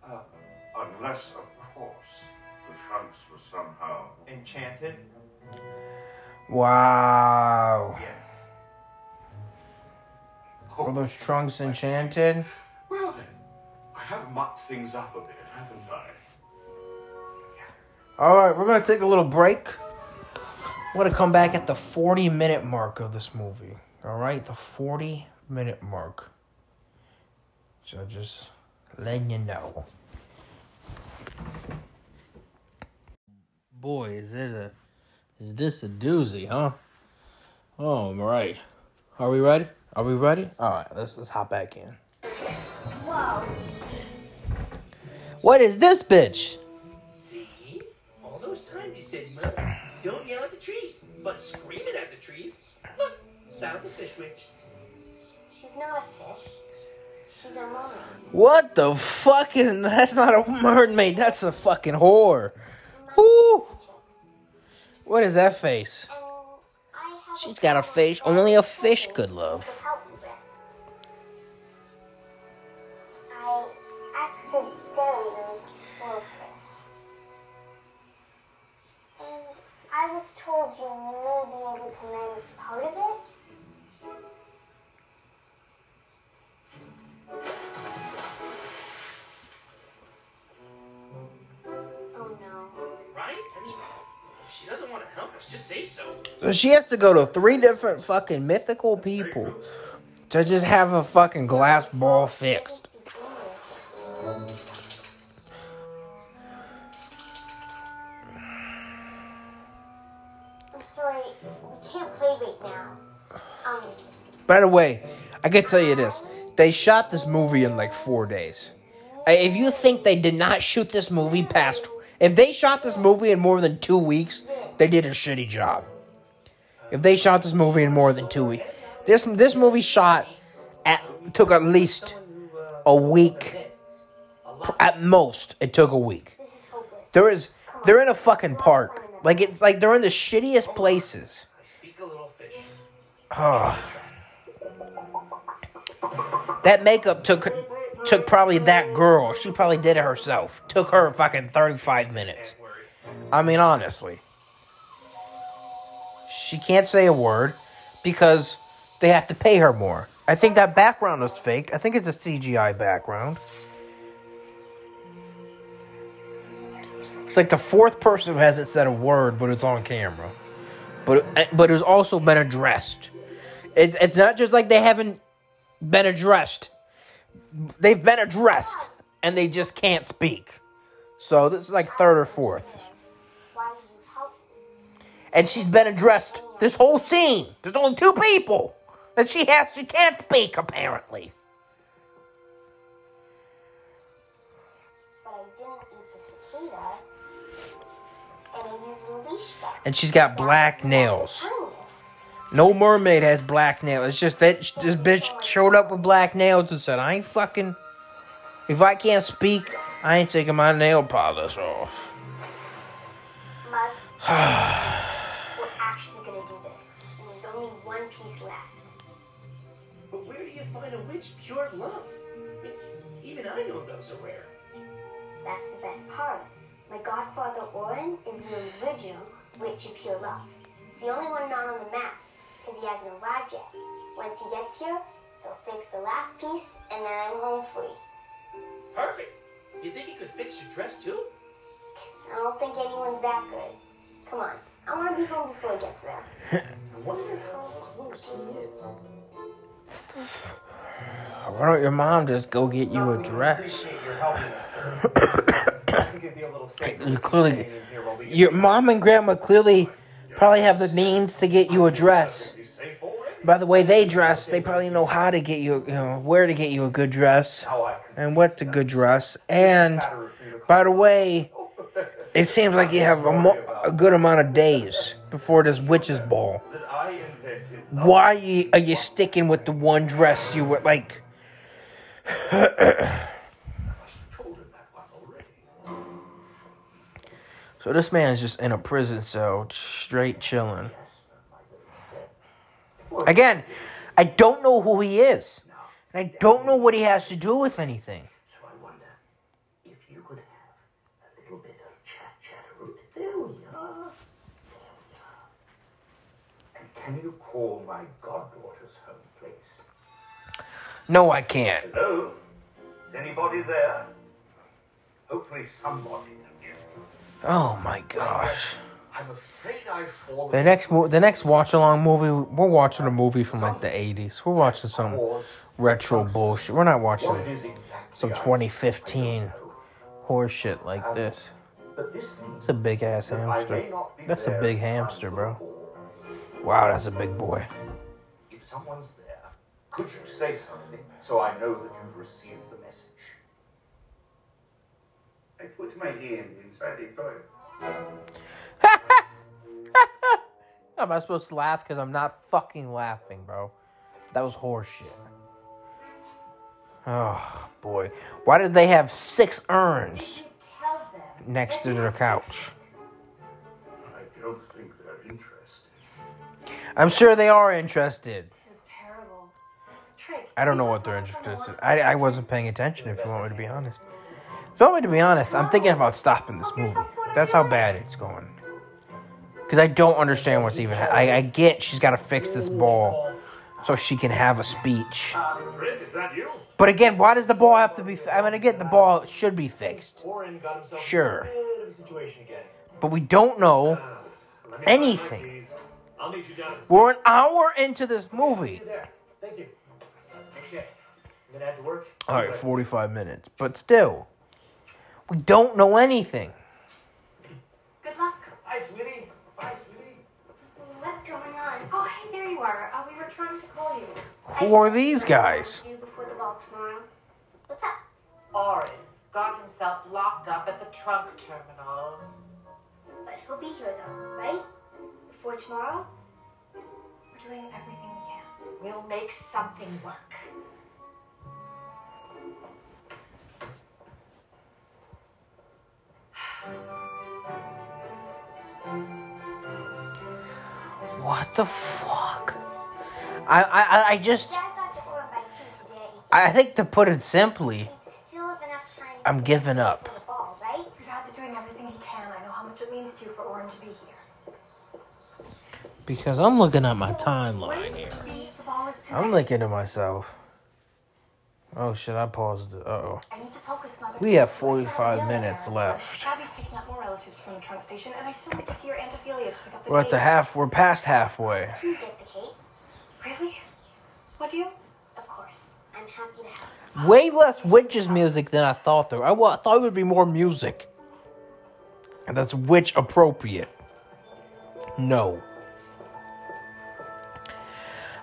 Uh, unless, of course, the trunks were somehow. Enchanted? Wow. Yes. Were those trunks enchanted? Well then, I have mucked things up a bit, haven't I? All right, we're gonna take a little break. We're gonna come back at the 40 minute mark of this movie. All right, the 40 minute mark. So just letting you know. Boy, is it a is this a doozy, huh? Oh, right. Are we ready? Are we ready? All right, let's let's hop back in. Whoa. What is this bitch? See? All those times you said, Mom, don't yell at the trees, but screaming at the trees. Look, found the fish witch. She's not a fish. She's a mermaid. What the fucking? That's not a mermaid. That's a fucking whore. Whoo! What is that face? And I have She's got a face only a fish could love. Was told you may be able to manage part of it. Oh no. Right? I mean, she doesn't want to help us, just say so. So she has to go to three different fucking mythical people to just have a fucking glass ball fixed. By the way, I can tell you this: they shot this movie in like four days. If you think they did not shoot this movie past, if they shot this movie in more than two weeks, they did a shitty job. If they shot this movie in more than two weeks, this this movie shot at took at least a week. At most, it took a week. There is they're in a fucking park. Like it's like they're in the shittiest places. Speak a little fish. Oh. That makeup took took probably that girl. She probably did it herself. Took her fucking 35 minutes. I mean honestly. She can't say a word because they have to pay her more. I think that background is fake. I think it's a CGI background. It's like the fourth person who hasn't said a word, but it's on camera. But eh, but it's also been addressed. It's it's not just like they haven't been addressed. They've been addressed, and they just can't speak. So this is like third or fourth. And she's been addressed this whole scene. There's only two people, and she has she can't speak apparently. But I didn't eat the cicada. And I used the leash stuff. And she's got black nails. No mermaid has black nails. It's just that this bitch showed up with black nails and said, I ain't fucking. If I can't speak, I ain't taking my nail polish off. [SIGHS] We're actually gonna do this. And there's only one piece left. But where do you find a witch pure love? Even I know those are rare. That's the best part. My godfather Oren is the original witch of pure love. He's the only one not on the map, because he hasn't arrived yet. Once he gets here, he'll fix the last piece, and then I'm home free. Perfect. You think he could fix your dress too? I don't think anyone's that good. Come on, I want to be home before he gets there. [LAUGHS] I wonder how close he is. [SIGHS] Why don't your mom just go get you a dress? You're helping [COUGHS] sir. I think it'd be a little safer. You clearly, your mom and grandma clearly probably have the means to get you a dress. By the way they dress, they probably know how to get you, you know, where to get you a good dress, and what's a good dress. And by the way, it seems like you have a, mo- a good amount of days before this witch's ball. Why are you sticking with the one dress you were like? [CLEARS THROAT] So this man is just in a prison cell, straight chilling. Again, I don't know who he is. And I don't know what he has to do with anything. So I wonder if you could have a little bit of chat chat. There we are. Can you call my goddaughter's home place? No, I can't. Hello? Is anybody there? Hopefully somebody. Oh my gosh. I'm afraid I've fallen. The next mo- the next watch along movie, we're watching a movie from like the 80s. We're watching some retro bullshit. We're not watching some 2015 horse shit like um, this. It's a big ass hamster. That's a big hamster, bro. Wow, that's a big boy. If someone's there, could you say something so I know that you've received the message? I put my hand inside a toy. [LAUGHS] Am I supposed to laugh? Because I'm not fucking laughing, bro. That was horseshit. Oh, boy. Why did they have six urns next to their couch? I don't think they're interested. I'm sure they are interested. This is terrible. Trick. I don't know what they're interested in. I, I wasn't paying attention, if you want me to be honest. If want me to be honest, I'm thinking about stopping this movie. That's how bad it's going. Because I don't understand what's even. I, I get she's got to fix this ball so she can have a speech. But again, why does the ball have to be? I mean, again, the ball should be fixed. Sure. But we don't know anything. We're an hour into this movie. All right, 45 minutes. But still, we don't know anything. Good luck. Bye, sweetie. Bye, sweetie. What's going on? Oh, Hey, there you are. Uh, we were trying to call you. Who are these guys? Do before the ball tomorrow. What's up? Oren got himself locked up at the trunk terminal. But he'll be here though, right? Before tomorrow? We're doing everything we can. We'll make something work. What the fuck? I I I- I just Dad got to Oregon by two today. I think to put it simply, Still have enough time. I'm giving up. for the ball, right? Your dad's doing everything he can. I know how much it means to you for Oren to be here. because I'm looking at my timeline here. The ball is too I'm thinking to myself, oh shit, I paused it. Uh oh. I need to focus, Mother. We have 45 minutes left. Abby's picking up more relatives from the trunk station, and I still need to see your Aunt Ophelia to pick up the We're at the cake. half. We're past halfway. You get the cake. Really? What do you? Of course. I'm happy to help. Way less witches music than I thought there. I, wa- I thought there'd be more music. And that's witch appropriate. No.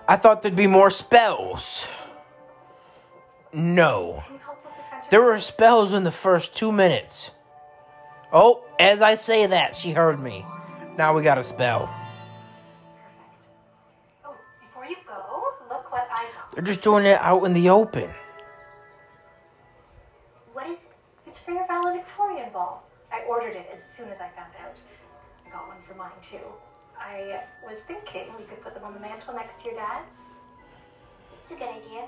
I thought there'd be more spells. No. Can you help with the center? There were spells in the first two minutes. Oh, as I say that, she heard me. Now we got a spell. Oh, before you go, look what I got. They're just doing it out in the open. What is it? It's for your valedictorian ball. I ordered it as soon as I found out. I got one for mine too. I was thinking we could put them on the mantle next to your dad's. it's a good idea.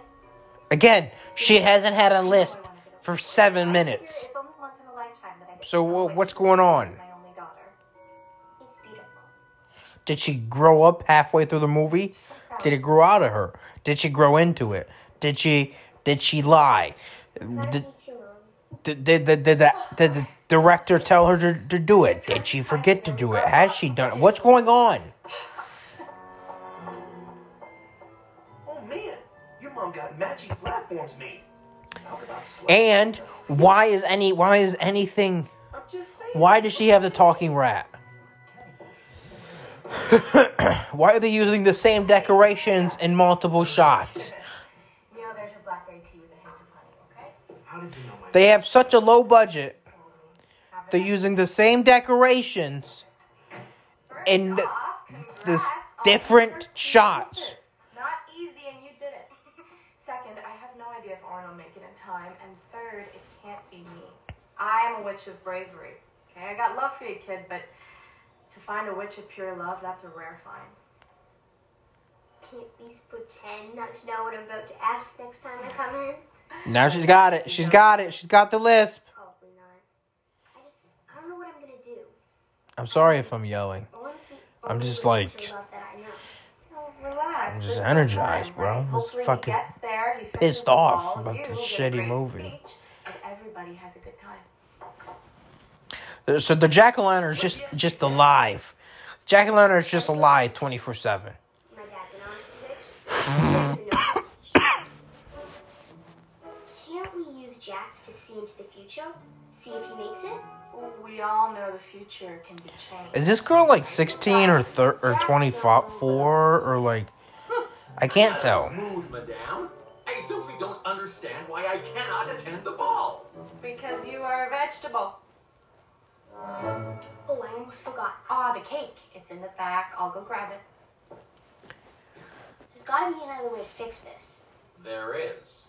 Again, she hasn't had a lisp for seven minutes. So to what's going on? My only daughter. It's beautiful. Did she grow up halfway through the movie? Did it grow out of her? Did she grow into it? Did she did she lie? Did me too long. did, did, did, did, that, did the director tell her to, to do it? Did she forget to do it? Has she done it? What's going on? Oh man, your mom got matching platforms made. Talk about slut. And why is any why is anything I'm just saying. Why does she have the talking rat? [COUGHS] why are they using the same decorations in multiple shots? You there's your blackberry tea with a hint of honey, okay? How did you know my They have such a low budget. They're using the same decorations in th- this different shots. Not easy, and you did it. [LAUGHS] Second, I have no idea if Oren will make it in time. And third, it can't be me. I am a witch of bravery. Okay, I got love for you, kid, but to find a witch of pure love, that's a rare find. Can you at least pretend not to know what I'm about to ask next time I come in? Now she's got it. She's got it. She's got the lisp. Probably not. I just, I don't know what I'm gonna do. I'm sorry if I'm yelling. I'm just like- to love that I know. Oh, relax. I'm just There's energized, bro. right? I'm just fucking there, he pissed off about you this shitty movie. speech, and everybody has a good time. So the jack o' lantern is just just alive. Jack o' lantern is just alive twenty four seven. My dad's an honest bitch. Can't we use Jax to see into the future? See if he makes it? We all know the future can be changed. Is this girl like sixteen or thir- or twenty four or like? I can't tell. Mood, madame. I simply don't understand why I cannot attend the ball. Because you are a vegetable. Oh, I almost forgot. Ah, the cake. It's in the back. I'll go grab it. There's gotta be another way to fix this. There is.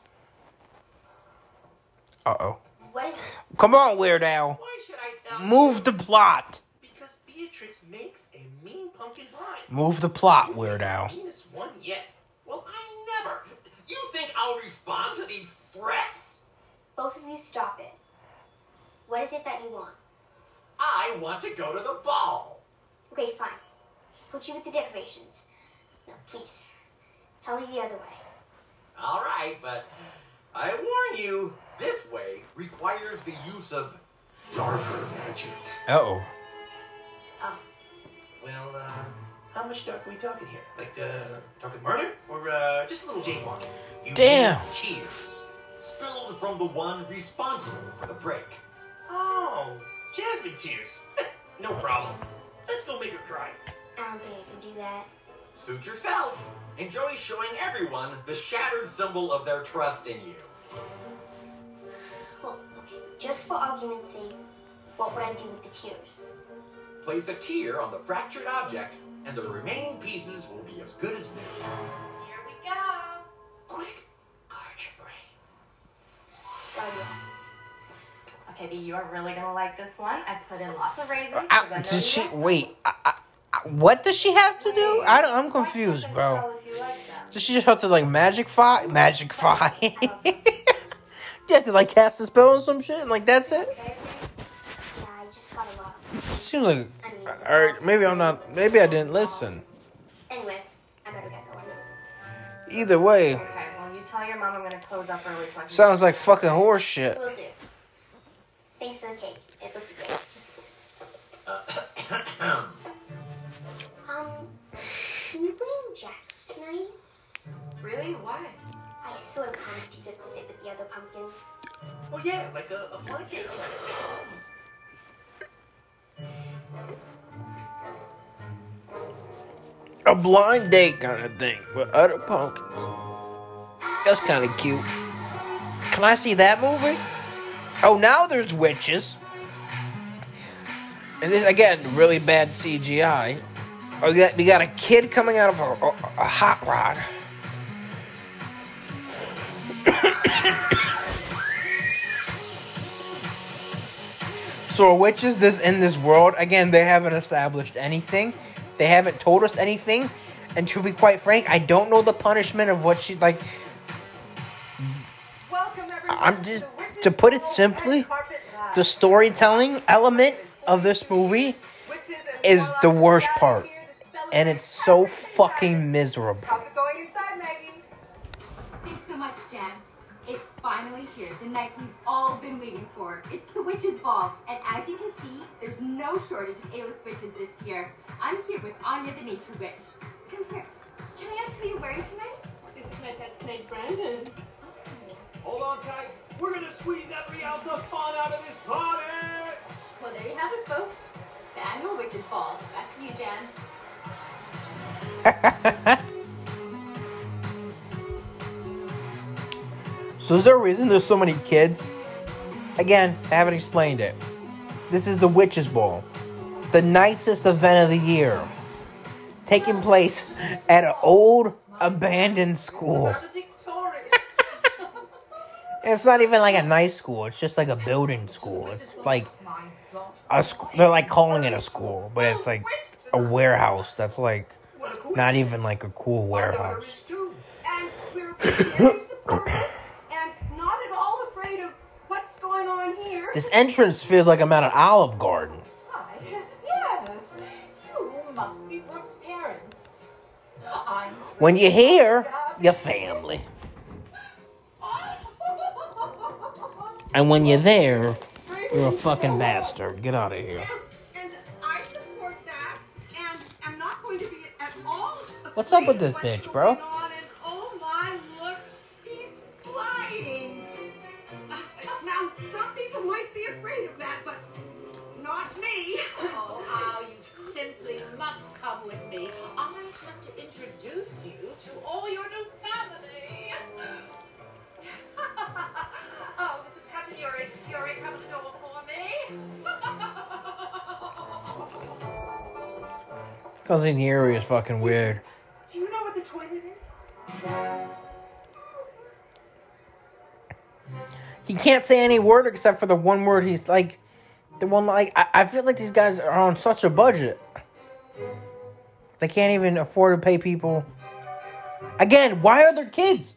Uh oh. What is it? Come on, Weird Al. Why should I tell Move the plot. Because Beatrix makes a mean pumpkin pie. Move the plot, Weird Al. Meanest one yet. Well, I never. You think I'll respond to these threats? Both of you stop it. What is it that you want? I want to go to the ball. Okay, fine. Put you with the decorations. Now, please, tell me the other way. All right, but I warn you, this way requires the use of darker magic. Uh oh. Oh, Well, uh, how much dark are we talking here? Like, uh, talking murder? Or, uh, just a little jaywalking? You Damn. need Cheers. Spilled from the one responsible for the break. Oh, jasmine tears. [LAUGHS] no problem. Let's go make her cry. I don't think I can do that. Suit yourself. Enjoy showing everyone the shattered symbol of their trust in you. Well, okay, just for argument's sake, what would I do with the tears? Place a tear on the fractured object, and the remaining pieces will be as good as new. Here we go. Quick, guard your brain. Okay, B, you are really gonna like this one. I put in lots of raisins. Ah, I did she wait? I, I, what does she have to do? I don't, I'm confused, bro. Tell if you like. Does she just have to like magic fi Magic [LAUGHS] fi [LAUGHS] you have to like cast a spell or some shit, and like that's it. Yeah, I just got a lot. Seems like, alright, maybe I'm not. Maybe I didn't listen. Anyway, I better get going. Either way, Okay, well, you tell your mom I'm gonna close up early so sounds like fucking horse shit. Will do. Thanks for the cake. It looks good. [COUGHS] Um, can you bring Jax tonight? Really? Why? I sort of promised you could sit with the other pumpkins. Oh yeah, like a, a blanket. A blind date kind of thing with other pumpkins. That's kind of cute. Can I see that movie? Oh, now there's witches. And this again, really bad CGI. Oh, we got, we got a kid coming out of a, a, a hot rod. [COUGHS] so are witches this in this world? Again, they haven't established anything. They haven't told us anything. And to be quite frank, I don't know the punishment of what she like. welcome I'm just to put it simply, the storytelling element of this movie is the worst part. And it's so fucking miserable. How's it going inside, Maggie? Thanks so much, Jan. It's finally here, the night we've all been waiting for. It's the Witches' Ball, and as you can see, there's no shortage of A-list witches this year. I'm here with Anya the Nature Witch. Come here. Can I ask who you're wearing tonight? This is my pet snake Brandon. Hold on tight. We're gonna squeeze every ounce of fun out of this party. well, there you have it, folks. The annual Witches' Ball. Back to you, Jan. So is there a reason there's so many kids? Again, I haven't explained it. This is the Witches Ball, the nicest event of the year, taking place at an old abandoned school. It's not even like a nice school. It's just like a building school. It's like a sc- they're like calling it a school, but it's like a warehouse that's like not even like a cool warehouse. And we're very supportive and not at all afraid of what's going on here. This entrance feels like I'm at an Olive Garden. Yes, [LAUGHS] you must be Brooke's parents. When you're here, your family. And when you're there, you're a fucking bastard. Get out of here. And I support that, and I'm not going to be at all. What's up with this bitch, bro? on, and oh my, look, he's flying. Uh, now, some people might be afraid of that, but not me. Oh, how you simply must come with me. I have to introduce you to all your new family. [LAUGHS] oh, this is Cousin Yuri. Yuri, come to the door for me. [LAUGHS] Cousin Yuri is fucking weird. Do you know what the toilet is? He can't say any word except for the one word he's like. The one, like, I, I feel like these guys are on such a budget. They can't even afford to pay people. Again, why are there kids?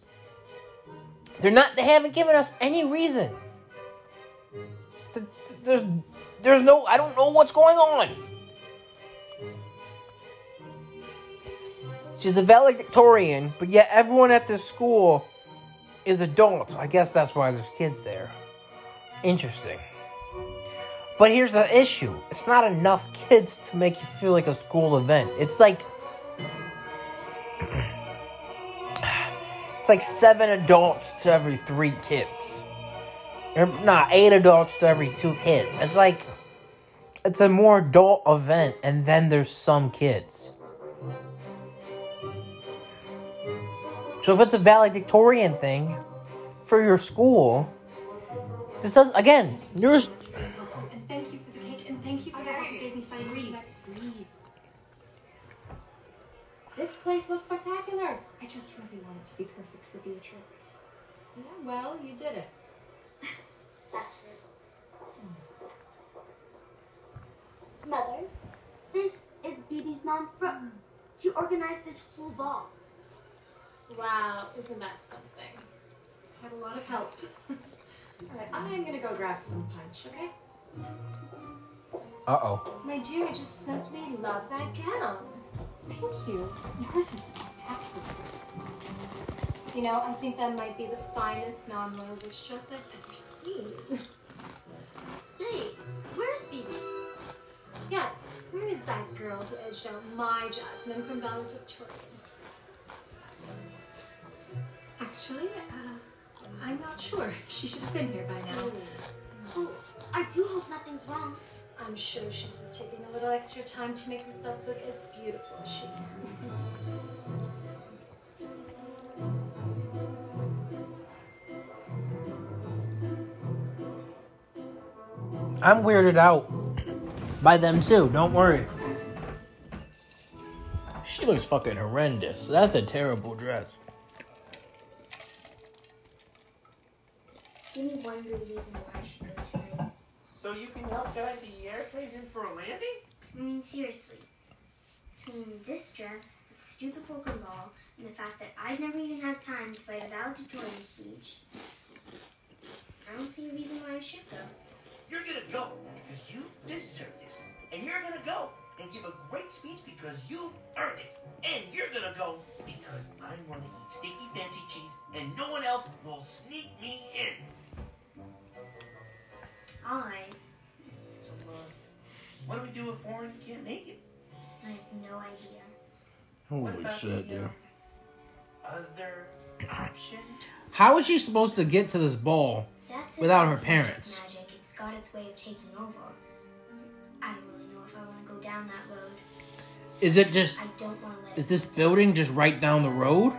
They're not, they haven't given us any reason. Th- th- There's, there's no, I don't know what's going on. She's a valedictorian, but yet everyone at this school is adults. I guess that's why there's kids there. Interesting. But here's the issue it's not enough kids to make you feel like a school event. It's like. [CLEARS THROAT] It's like seven adults to every three kids. Or, Nah, eight adults to every two kids. It's like. It's a more adult event, and then there's some kids. So if it's a valedictorian thing for your school, this does again. Yours. And thank you for the cake, and thank you for the you gave me so I read. This place looks spectacular. I just really want it to be perfect for Beatrix. Yeah, well, you did it. That's her. Mother, this is Bibi's mom, Brooke. She organized this whole ball. Wow, isn't that something? I Had a lot of help. [LAUGHS] All right, I'm gonna go grab some punch, okay? Uh oh. My dear, I just simply love that gown. Thank you. Yours is spectacular. You know, I think that might be the finest non-loyal dress I've ever seen. Say, where's Bibi? Yes, where is that girl who edged out my Jasmine from valedictorian? Actually, uh, I'm not sure. [LAUGHS] She should have been here by now. Oh, I do hope nothing's wrong. I'm sure she's just taking a little extra time to make herself look as beautiful as she can. I'm weirded out by them too. Don't worry. She looks fucking horrendous. That's a terrible dress. Give me one good reason why I should go tonight. So you can help guide the airplane in for a landing? I mean, seriously. Between this dress, the stupid polka ball, and the fact that I've never even had time to write a valedictorian speech, I don't see a reason why I should go. You're gonna go because you deserve this. And you're gonna go and give a great speech because you earned it. And you're gonna go because I want to eat sticky fancy cheese and no one else will sneak me in. Alright, So, uh, what do we do if Oren can't make it? I have no idea. Holy shit, uh, dude. Other option? How is she supposed to get to this ball That's without her parents? Magic, it's got its way of taking over. I don't really know if I want to go down that road. Is it just? I don't want to let Is it. this building just right down the road?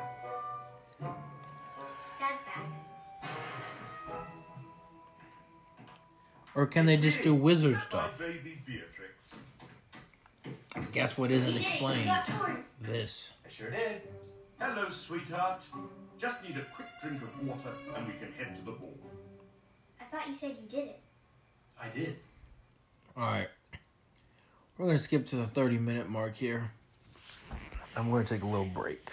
That's bad. Or can they just do wizard stuff? Baby Beatrix. Guess what isn't We did it, we explained? This. I sure did. Hello, sweetheart. Just need a quick drink of water and we can head to the ball. I thought you said you did it. I did. Alright. We're going to skip to the 30 minute mark here. I'm going to take a little break.